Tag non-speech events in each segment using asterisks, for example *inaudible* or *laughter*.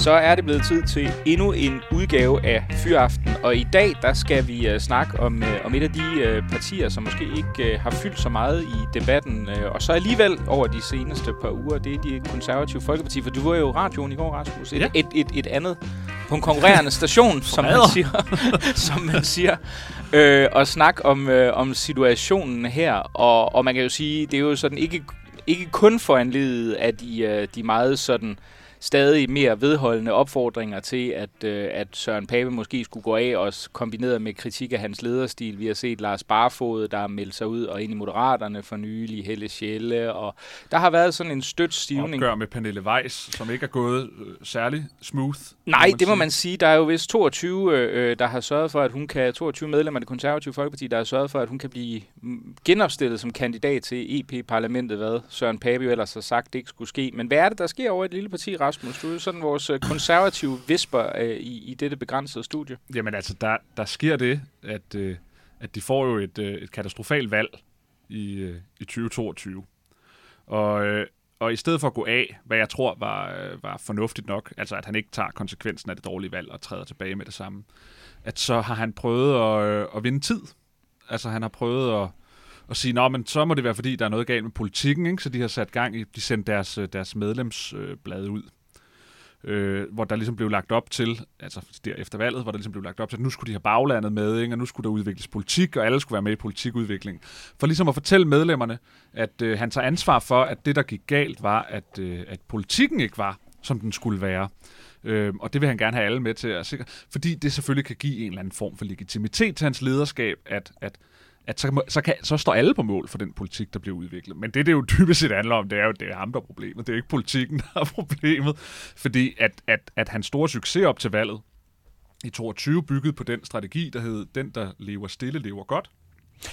Så er det blevet tid til endnu en udgave af Fyraften, og i dag der skal vi uh, snakke om, uh, om et af de uh, partier, som måske ikke uh, har fyldt så meget i debatten, uh, og så alligevel over de seneste par uger, det er de konservative Folkeparti, for du var jo radioen i går, Rasmus, et, ja. et, et, et andet på en konkurrerende station, *laughs* som man siger, *laughs* som man siger øh, og snakke om, øh, om situationen her, og, og man kan jo sige, det er jo sådan ikke, ikke kun foranledet af de, de meget sådan stadig mere vedholdende opfordringer til, at, øh, at Søren Pape måske skulle gå af, også kombineret med kritik af hans lederstil. Vi har set Lars Barfod, der har meldt sig ud og ind i Moderaterne for nylig, Helle Schelle, og der har været sådan en stødt stivning. Opgør med Pernille Weiss, som ikke er gået øh, særlig smooth. Nej, det må sige. man sige. Der er jo vist 22, øh, der har sørget for, at hun kan, 22 medlemmer af det konservative Folkeparti, der har sørget for, at hun kan blive genopstillet som kandidat til EP-parlamentet, hvad Søren Pape jo ellers har sagt, det ikke skulle ske. Men hvad er det, der sker over et lille parti, Rasmus. Du er sådan vores øh, konservative visper øh, i, i dette begrænsede studie. Jamen altså, der, der sker det, at, øh, at de får jo et, øh, et katastrofalt valg i, øh, i 2022. Og, øh, og i stedet for at gå af, hvad jeg tror var, øh, var fornuftigt nok, altså at han ikke tager konsekvensen af det dårlige valg og træder tilbage med det samme, at så har han prøvet at, øh, at vinde tid. Altså han har prøvet at, at sige, Nå, men så må det være, fordi der er noget galt med politikken, ikke? så de har sat gang i, de sendte deres, øh, deres medlemsblad ud øh, hvor der ligesom blev lagt op til, altså der efter valget, hvor der ligesom blev lagt op til, at nu skulle de have baglandet med, ikke? og nu skulle der udvikles politik, og alle skulle være med i politikudvikling. For ligesom at fortælle medlemmerne, at øh, han tager ansvar for, at det, der gik galt, var, at, øh, at politikken ikke var, som den skulle være. Øh, og det vil han gerne have alle med til at sikre, fordi det selvfølgelig kan give en eller anden form for legitimitet til hans lederskab, at, at at så, så, kan, så står alle på mål for den politik, der bliver udviklet. Men det, det jo dybest set handler om, det er jo, det er ham, der er problemet. Det er ikke politikken, der er problemet. Fordi at, at, at hans store succes op til valget i 22 byggede på den strategi, der hed, den, der lever stille, lever godt.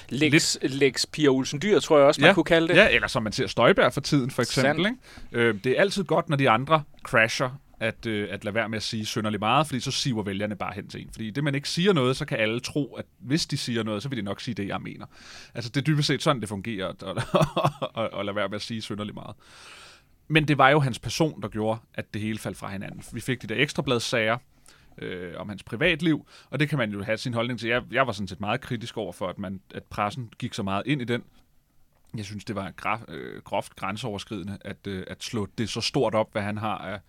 Lex, Lidt. Lex Pia Olsen Dyr, tror jeg også, man ja, kunne kalde det. Ja, eller som man ser Støjberg for tiden, for eksempel. Ikke? Øh, det er altid godt, når de andre crasher at, øh, at lade være med at sige synderligt meget, fordi så siver vælgerne bare hen til en. Fordi det, man ikke siger noget, så kan alle tro, at hvis de siger noget, så vil de nok sige det, jeg mener. Altså, det er dybest set sådan, det fungerer, at, *laughs* at, at lade være med at sige synderligt meget. Men det var jo hans person, der gjorde, at det hele faldt fra hinanden. Vi fik de der ekstrabladssager, øh, om hans privatliv, og det kan man jo have sin holdning til. Jeg, jeg var sådan set meget kritisk over for, at, man, at pressen gik så meget ind i den. Jeg synes, det var graf, øh, groft grænseoverskridende at, øh, at slå det så stort op, hvad han har af,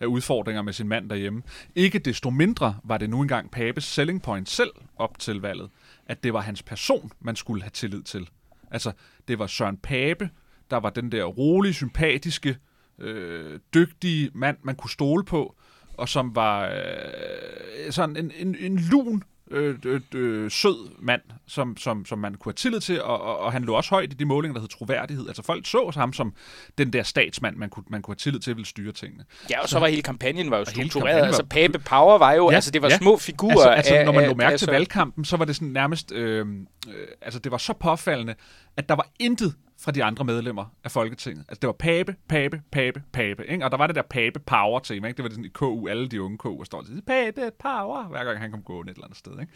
af udfordringer med sin mand derhjemme. Ikke desto mindre var det nu engang Papes selling point selv op til valget, at det var hans person, man skulle have tillid til. Altså, det var Søren Pape, der var den der rolige, sympatiske, øh, dygtige mand, man kunne stole på, og som var øh, sådan en, en, en lun øh, øh, øh, sød mand, som, som, som man kunne have tillid til, og, og, og han lå også højt i de målinger, der hed troværdighed. Altså folk så ham som den der statsmand, man kunne, man kunne have tillid til, at ville styre tingene. Ja, og så, så var hele kampagnen var jo struktureret. Altså Pape Power var jo, ja, altså det var ja. små figurer altså, altså, af, når man lå mærke af, til valgkampen, så var det sådan nærmest, øh, øh, altså det var så påfaldende, at der var intet fra de andre medlemmer af Folketinget. Altså, det var pape, pape, pape, pape. Ikke? Og der var det der pape power tema. Ikke? Det var det sådan i KU, alle de unge KU står til pape power, hver gang han kom gående et eller andet sted. Ikke?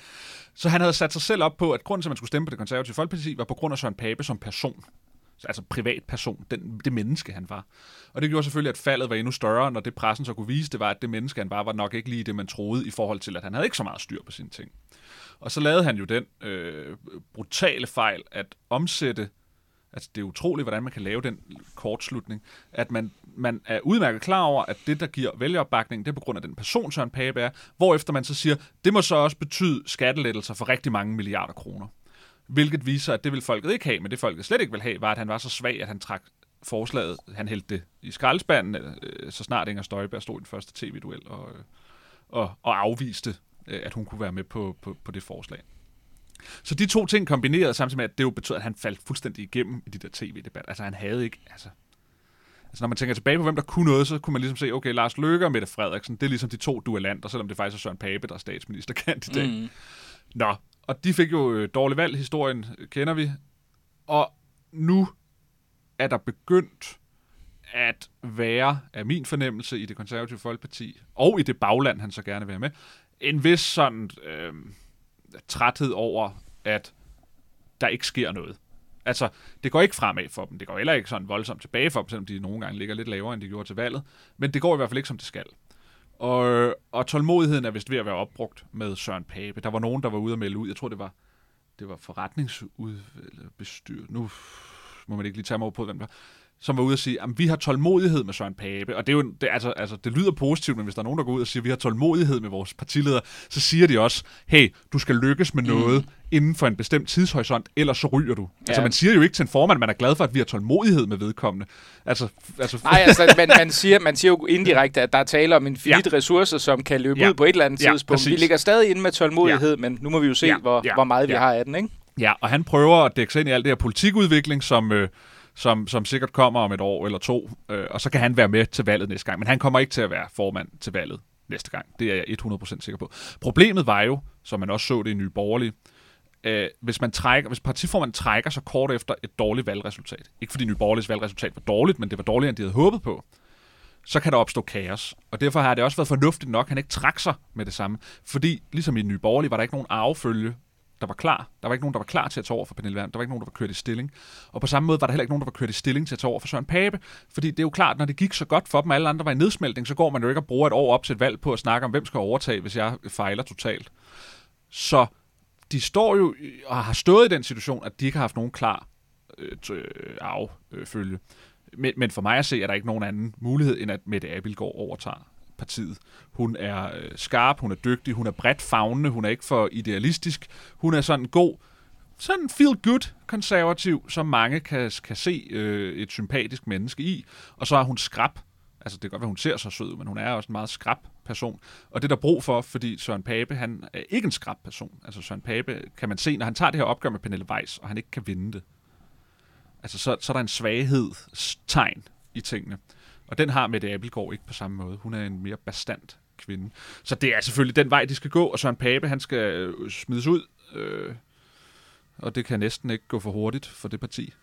Så han havde sat sig selv op på, at grunden til, at man skulle stemme på det konservative Folkeparti, var på grund af Søren Pape som person. Altså privatperson, den, det menneske han var. Og det gjorde selvfølgelig, at faldet var endnu større, når det pressen så kunne vise, det var, at det menneske han var, var nok ikke lige det, man troede, i forhold til, at han havde ikke så meget styr på sine ting. Og så lavede han jo den øh, brutale fejl at omsætte Altså, det er utroligt, hvordan man kan lave den kortslutning. At man, man er udmærket klar over, at det, der giver vælgeropbakning, det er på grund af den person, Søren Pape er, hvorefter man så siger, det må så også betyde skattelettelser for rigtig mange milliarder kroner. Hvilket viser, at det vil folket ikke have, men det folket slet ikke vil have, var, at han var så svag, at han trak forslaget, han hældte det i skraldespanden, øh, så snart Inger Støjberg stod i den første tv-duel og, øh, og, og afviste, øh, at hun kunne være med på, på, på det forslag. Så de to ting kombineret samtidig med, at det jo betød, at han faldt fuldstændig igennem i de der tv-debatter. Altså han havde ikke, altså... Altså når man tænker tilbage på, hvem der kunne noget, så kunne man ligesom se, okay, Lars Løkke og Mette Frederiksen, det er ligesom de to duellanter, selvom det faktisk er Søren Pape, der er statsministerkandidat. Mm. Nå, og de fik jo øh, dårlig valg, historien kender vi. Og nu er der begyndt at være, af min fornemmelse i det konservative folkeparti, og i det bagland, han så gerne vil have med, en vis sådan øh, træthed over, at der ikke sker noget. Altså, det går ikke fremad for dem. Det går heller ikke sådan voldsomt tilbage for dem, selvom de nogle gange ligger lidt lavere, end de gjorde til valget. Men det går i hvert fald ikke, som det skal. Og, og tålmodigheden er vist ved at være opbrugt med Søren Pape. Der var nogen, der var ude og melde ud. Jeg tror, det var, det var forretningsudbestyr. Nu må man ikke lige tage mig over på, hvem der som var ude og sige, at vi har tålmodighed med Søren Pape. Og det, er jo, det, altså, altså, det lyder positivt, men hvis der er nogen, der går ud og siger, at vi har tålmodighed med vores partileder, så siger de også, hey, du skal lykkes med noget mm. inden for en bestemt tidshorisont, ellers så ryger du. Altså, ja. Altså man siger jo ikke til en formand, man er glad for, at vi har tålmodighed med vedkommende. Altså, altså... Nej, altså man, man, siger, man siger jo indirekte, at der er tale om en finit ja. ressource, som kan løbe ja. ud på et eller andet ja, tidspunkt. Præcis. Vi ligger stadig inde med tålmodighed, ja. men nu må vi jo se, ja. Hvor, ja. hvor meget vi ja. har af den, ikke? Ja, og han prøver at dække sig ind i alt det her politikudvikling, som... Øh, som, som sikkert kommer om et år eller to, øh, og så kan han være med til valget næste gang. Men han kommer ikke til at være formand til valget næste gang. Det er jeg 100% sikker på. Problemet var jo, som man også så det i Nye Borgerlige, øh, hvis, man trækker, hvis partiformanden trækker sig kort efter et dårligt valgresultat, ikke fordi Nye Borgerliges valgresultat var dårligt, men det var dårligere, end de havde håbet på, så kan der opstå kaos. Og derfor har det også været fornuftigt nok, at han ikke trak sig med det samme. Fordi ligesom i Nye Borgerlige var der ikke nogen arvefølge der var klar. Der var ikke nogen, der var klar til at tage over for Pernille Werner. Der var ikke nogen, der var kørt i stilling. Og på samme måde var der heller ikke nogen, der var kørt i stilling til at tage over for Søren Pape. Fordi det er jo klart, når det gik så godt for dem, og alle andre var i nedsmeltning, så går man jo ikke og bruger et år op til et valg på at snakke om, hvem skal overtage, hvis jeg fejler totalt. Så de står jo og har stået i den situation, at de ikke har haft nogen klar øh, øh. Men, men for mig at se, er der ikke nogen anden mulighed, end at Mette Abildgaard overtager partiet. Hun er øh, skarp, hun er dygtig, hun er bredt fagnende, hun er ikke for idealistisk. Hun er sådan god, sådan feel-good konservativ, som mange kan, kan se øh, et sympatisk menneske i. Og så er hun skrab. Altså, det kan godt være, hun ser så sød men hun er også en meget skrab person. Og det er der brug for, fordi Søren Pape, han er ikke en skrab person. Altså, Søren Pape kan man se, når han tager det her opgør med Pernille Weiss, og han ikke kan vinde det. Altså, så, så er der en svaghedstegn i tingene. Og den har Mette Abelgaard ikke på samme måde. Hun er en mere bastant kvinde. Så det er selvfølgelig den vej, de skal gå, og Søren Pape, han skal øh, smides ud. Øh, og det kan næsten ikke gå for hurtigt for det parti.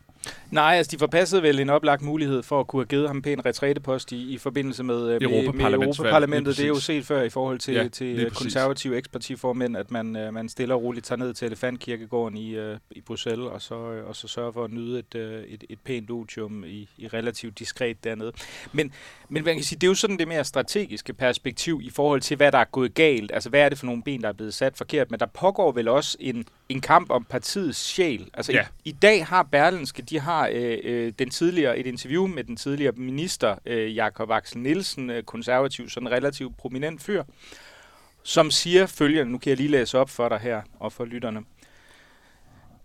Nej, altså de forpassede vel en oplagt mulighed for at kunne have givet ham en pæn retrætepost i, i forbindelse med, øh, med, med Europaparlamentet. Det er jo set før i forhold til, ja, til konservative ekspartiformænd, at man, uh, man stiller og roligt tager ned til Elefantkirkegården i, i Bruxelles, og så, og så sørger for at nyde et, et, et pænt otium i, i relativt diskret dernede. Men, men man kan sige, det er jo sådan det mere strategiske perspektiv i forhold til, hvad der er gået galt. Altså, hvad er det for nogle ben, der er blevet sat forkert? Men der pågår vel også en, en kamp om partiets sjæl. Altså, ja. i, i dag har Berlinske, de har øh, øh, den tidligere, et interview med den tidligere minister, øh, Jakob Axel Nielsen, øh, konservativ, sådan en relativt prominent fyr, som siger følgende, nu kan jeg lige læse op for dig her og for lytterne.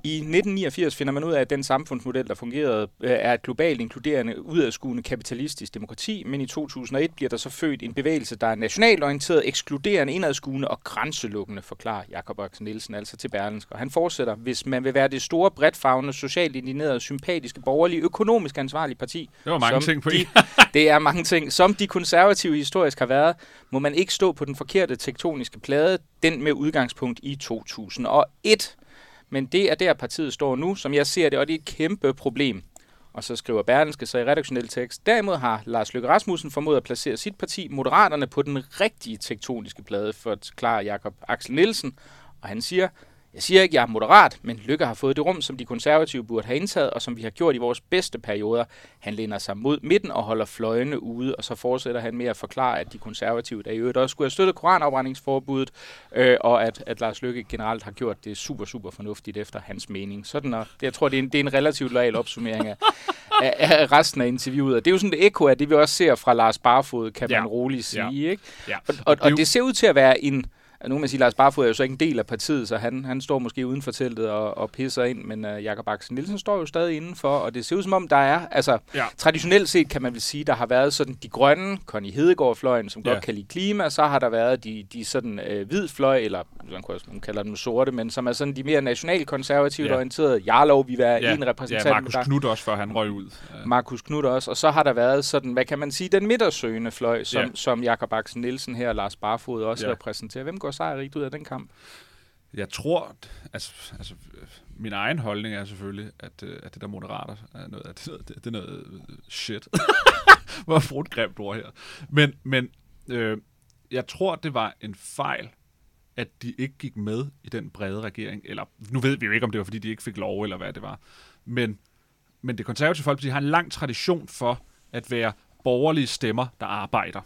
I 1989 finder man ud af, at den samfundsmodel, der fungerede, øh, er et globalt inkluderende, udadskuende kapitalistisk demokrati, men i 2001 bliver der så født en bevægelse, der er nationalt orienteret, ekskluderende, indadskuende og grænselukkende, forklarer Jakob Axel Nielsen altså til Berlinsk. Og han fortsætter, hvis man vil være det store, bredtfagende, socialt indignerede, sympatiske, borgerlige, økonomisk ansvarlige parti. Det var mange ting på de, *laughs* Det er mange ting. Som de konservative historisk har været, må man ikke stå på den forkerte tektoniske plade, den med udgangspunkt i 2001. Men det er der, partiet står nu, som jeg ser det, og det er et kæmpe problem. Og så skriver Berlinske så i redaktionel tekst. Derimod har Lars Løkke Rasmussen formået at placere sit parti, Moderaterne, på den rigtige tektoniske plade, for at klare Jakob Axel Nielsen. Og han siger, jeg siger ikke, jeg er moderat, men Lykke har fået det rum, som de konservative burde have indtaget, og som vi har gjort i vores bedste perioder. Han læner sig mod midten og holder fløjene ude, og så fortsætter han med at forklare, at de konservative, der i øvrigt også skulle have støttet koranafbrændingsforbuddet, øh, og at, at Lars Lykke generelt har gjort det super, super fornuftigt efter hans mening. Sådan, og jeg tror, det er, en, det er en relativt lojal opsummering af, af, af resten af interviewet. Og det er jo sådan et ekko af det, vi også ser fra Lars Barfod, kan ja. man roligt sige. Ja. Ikke? Ja. Og, og, og det ser ud til at være en nu kan man sige, at Lars Barfod er jo så ikke en del af partiet, så han, han står måske uden for teltet og, og pisser ind, men uh, Jakob Axel Nielsen står jo stadig indenfor, og det ser ud som om, der er, altså ja. traditionelt set kan man vel sige, der har været sådan de grønne, Connie Hedegaard-fløjen, som ja. godt kan lide klima, så har der været de, de sådan uh, hvid fløj, eller man, kunne, man kalder dem sorte, men som er sådan de mere nationalkonservativt ja. orienterede. Jarlov, vi være ja. en repræsentant. Ja, Markus Knudt også, før han røg ud. Markus Knudt også, og så har der været sådan, hvad kan man sige, den midtersøgende fløj, som, ja. som Jakob Axel Nielsen her og Lars Barfod også ja. repræsenterer. Hvem går sejrigt ud af den kamp? Jeg tror, altså, altså min egen holdning er selvfølgelig, at, øh, at det der moderater er noget, at det, det, det er noget øh, shit. *laughs* Hvor bruge et grimt ord her. Men, men øh, jeg tror, det var en fejl, at de ikke gik med i den brede regering. Eller, nu ved vi jo ikke, om det var, fordi de ikke fik lov, eller hvad det var. Men, men det konservative folk, de har en lang tradition for at være borgerlige stemmer, der arbejder.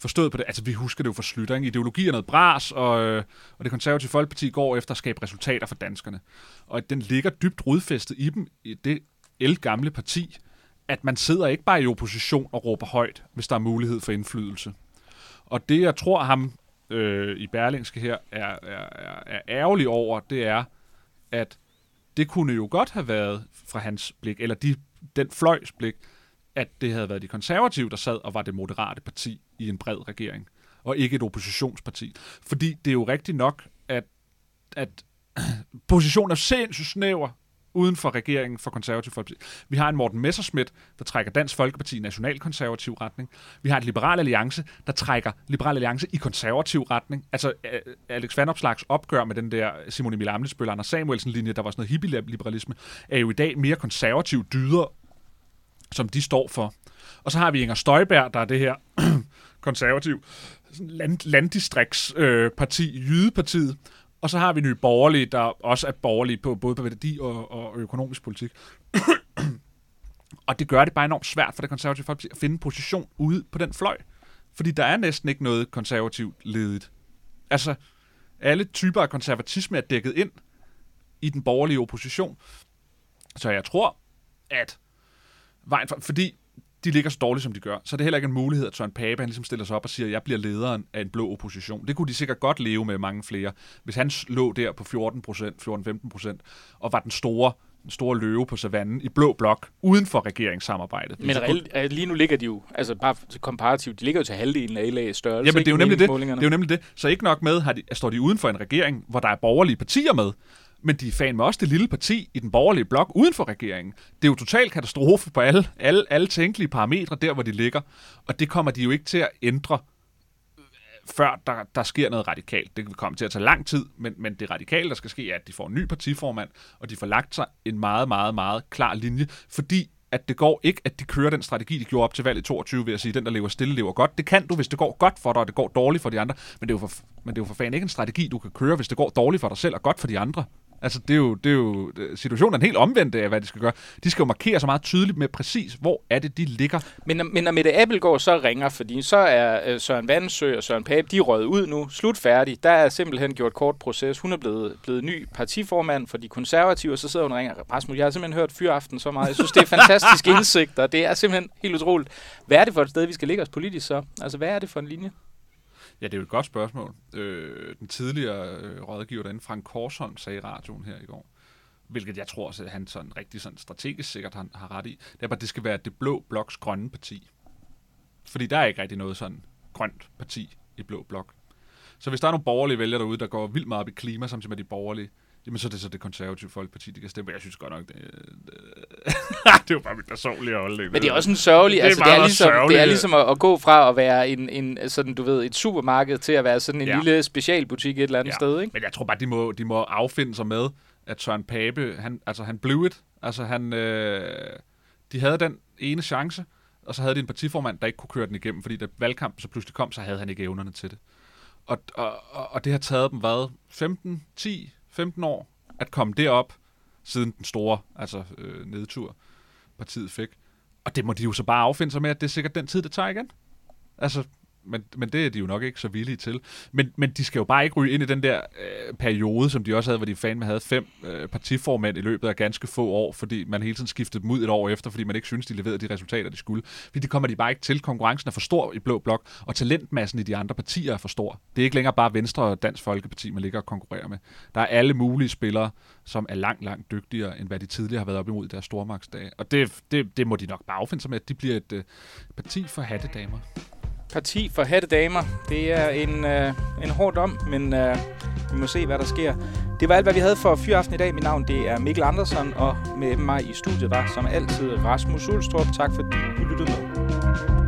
Forstået på det, altså vi husker det jo for Slytter, ikke? ideologi er noget bras, og, øh, og det konservative folkeparti går efter at skabe resultater for danskerne. Og den ligger dybt rodfæstet i dem, i det gamle parti, at man sidder ikke bare i opposition og råber højt, hvis der er mulighed for indflydelse. Og det, jeg tror ham øh, i Berlingske her er, er, er, er ærgerlig over, det er, at det kunne jo godt have været fra hans blik, eller de, den fløjs blik, at det havde været de konservative, der sad og var det moderate parti i en bred regering, og ikke et oppositionsparti. Fordi det er jo rigtigt nok, at, at *clears throat* positionen er sindssygt snæver uden for regeringen for konservativ folkeparti. Vi har en Morten Messerschmidt, der trækker Dansk Folkeparti i nationalkonservativ retning. Vi har et Liberal Alliance, der trækker Liberal Alliance i konservativ retning. Altså Alex Vanopslags opgør med den der Simon Emil Amnesbøl, Anders Samuelsen-linje, der var sådan noget hippie-liberalisme, er jo i dag mere konservativ dyder, som de står for. Og så har vi Inger Støjberg, der er det her *clears throat* konservativ land, landdistriktsparti, øh, Jydepartiet, og så har vi Nye Borgerlige, der også er borgerlige på både på værdi og, og økonomisk politik. *clears throat* og det gør det bare enormt svært for det konservative folkeparti at finde en position ude på den fløj. Fordi der er næsten ikke noget konservativt ledigt. Altså, alle typer af konservatisme er dækket ind i den borgerlige opposition. Så jeg tror, at vejen for, fordi de ligger så dårligt, som de gør, så er det heller ikke en mulighed, at Søren Pape han ligesom stiller sig op og siger, at jeg bliver lederen af en blå opposition. Det kunne de sikkert godt leve med mange flere, hvis han lå der på 14% 14-15 procent, og var den store den store løve på savannen i blå blok, uden for regeringssamarbejdet. Men reelt, lige nu ligger de jo, altså bare komparativt, de ligger jo til halvdelen af LA's størrelse. Jamen, det er, jo nemlig det. det er jo nemlig det. Så ikke nok med, har de, står de uden for en regering, hvor der er borgerlige partier med, men de er fan med også det lille parti i den borgerlige blok uden for regeringen. Det er jo total katastrofe på alle, alle, alle tænkelige parametre, der hvor de ligger. Og det kommer de jo ikke til at ændre, øh, før der, der sker noget radikalt. Det kan komme til at tage lang tid, men, men det radikale, der skal ske, er, at de får en ny partiformand, og de får lagt sig en meget, meget, meget klar linje, fordi at det går ikke, at de kører den strategi, de gjorde op til valget i 22, ved at sige, den, der lever stille, lever godt. Det kan du, hvis det går godt for dig, og det går dårligt for de andre. Men det er jo for, men det er jo for fanden ikke en strategi, du kan køre, hvis det går dårligt for dig selv og godt for de andre. Altså, det er jo, det er jo situationen er helt omvendt af, hvad de skal gøre. De skal jo markere så meget tydeligt med præcis, hvor er det, de ligger. Men, men når Mette Appelgaard så ringer, fordi så er øh, Søren Vandsø og Søren Pape, de røget ud nu, slut færdig. Der er simpelthen gjort kort proces. Hun er blevet, blevet ny partiformand for de konservative, og så sidder hun og ringer, Rasmus, jeg har simpelthen hørt Fyraften så meget. Jeg synes, det er fantastisk *laughs* indsigt, og det er simpelthen helt utroligt. Hvad er det for et sted, vi skal ligge os politisk så? Altså, hvad er det for en linje? Ja, det er jo et godt spørgsmål. Øh, den tidligere øh, rådgiver derinde, Frank Korsholm, sagde i radioen her i går, hvilket jeg tror, at han sådan rigtig sådan strategisk sikkert han har ret i, det er bare, at det skal være det blå bloks grønne parti. Fordi der er ikke rigtig noget sådan grønt parti i blå blok. Så hvis der er nogle borgerlige vælgere derude, der går vildt meget op i klima, samtidig med de borgerlige, jamen så er det så det konservative folkeparti, de kan stemme. Jeg synes godt nok, det, det, *laughs* er jo bare mit personlige holdning. Men det er også en sørgelig, det er, altså, det er, ligesom, det er ligesom at, at, gå fra at være en, en, sådan, du ved, et supermarked til at være sådan en ja. lille specialbutik et eller andet ja. sted, ikke? Men jeg tror bare, de må, de må affinde sig med, at Søren Pape, han, altså han blev et. Altså han, øh, de havde den ene chance, og så havde de en partiformand, der ikke kunne køre den igennem, fordi da valgkampen så pludselig kom, så havde han ikke evnerne til det. Og, og, og det har taget dem, hvad, 15, 10, 15 år at komme derop, siden den store altså, øh, nedtur, partiet fik. Og det må de jo så bare affinde sig med, at det er sikkert den tid, det tager igen. Altså, men, men det er de jo nok ikke så villige til. Men, men de skal jo bare ikke ryge ind i den der øh, periode, som de også havde, hvor de fandme havde fem øh, partiformænd i løbet af ganske få år, fordi man hele tiden skiftede dem ud et år efter, fordi man ikke synes, de leverede de resultater, de skulle. Fordi det kommer de bare ikke til. Konkurrencen er for stor i Blå Blok, og talentmassen i de andre partier er for stor. Det er ikke længere bare Venstre og Dansk Folkeparti, man ligger og konkurrerer med. Der er alle mulige spillere, som er langt, langt dygtigere, end hvad de tidligere har været op imod i deres stormagtsdage. Og det, det, det må de nok bare affinde sig med, at de bliver et øh, parti for hattedamer parti for hatte damer. Det er en, øh, en hård dom, men øh, vi må se, hvad der sker. Det var alt, hvad vi havde for Fyraften i dag. Mit navn det er Mikkel Andersen, og med mig i studiet var som altid Rasmus Ulstrup. Tak fordi du lyttede med.